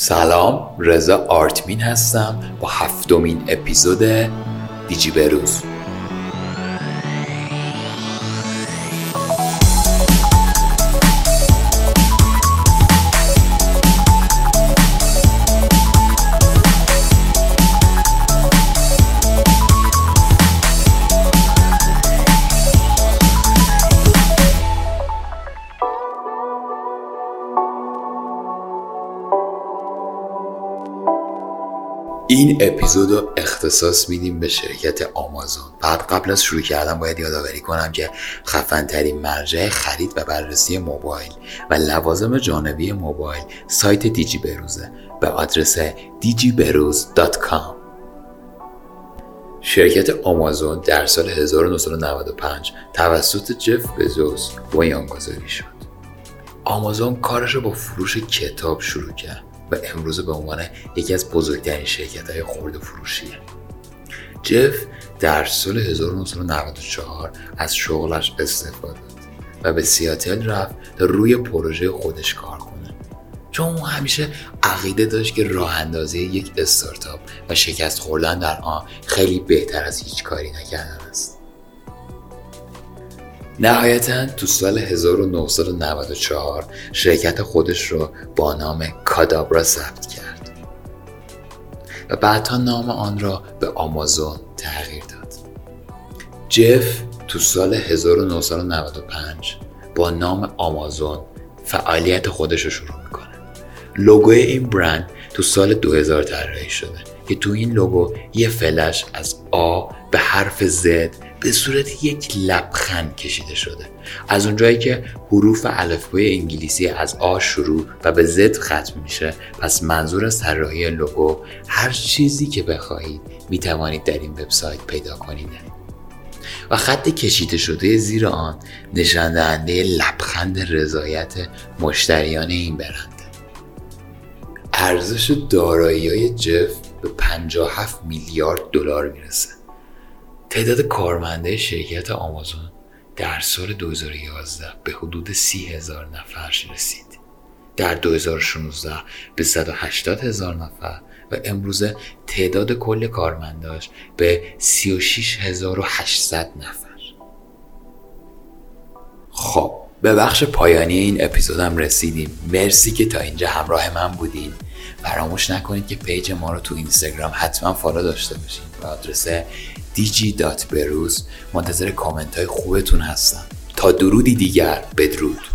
سلام رضا آرتمین هستم با هفتمین اپیزود دیجی بروز این اپیزود رو اختصاص میدیم به شرکت آمازون. بعد قبل از شروع کردن باید یادآوری کنم که خفن ترین مرجع خرید و بررسی موبایل و لوازم جانبی موبایل سایت دیجی بروزه به آدرس digiberuz.com شرکت آمازون در سال 1995 توسط جف بزوس بنیانگذاری شد. آمازون کارش رو با فروش کتاب شروع کرد. و امروز به عنوان یکی از بزرگترین شرکت های خورد فروشیه جف در سال 1994 از شغلش استفاده داد و به سیاتل رفت تا روی پروژه خودش کار کنه. چون اون همیشه عقیده داشت که راه اندازی یک استارتاپ و شکست خوردن در آن خیلی بهتر از هیچ کاری نکردن است. نهایتا تو سال 1994 شرکت خودش رو با نام کادابرا ثبت کرد. و بعدها نام آن را به آمازون تغییر داد. جف تو سال 1995 با نام آمازون فعالیت خودش رو شروع می‌کنه. لوگوی این برند تو سال 2000 طراحی شده که تو این لوگو یه فلش از آ به حرف زد به صورت یک لبخند کشیده شده. از اونجایی که حروف الفبای انگلیسی از آ شروع و به زد ختم میشه پس منظور از طراحی لوگو هر چیزی که بخواهید می‌توانید در این وبسایت پیدا کنید. و خط کشیده شده زیر آن نشان دهنده لبخند رضایت مشتریان این برنده ارزش دارایی های جف به 57 میلیارد دلار می‌رسه. تعداد کارمندای شرکت آمازون در سال 2011 به حدود 30 هزار نفر رسید. در 2016 به 180 هزار نفر و امروزه تعداد کل کارمنداش به 36800 نفر. خب به بخش پایانی این اپیزود هم رسیدیم. مرسی که تا اینجا همراه من بودین. فراموش نکنید که page ما رو تو اینستاگرام حتما follow داشته باشین به آدرس dg.beruz منتظر کامنت های خوبتون هستم. تا درودی دیگر بدرود.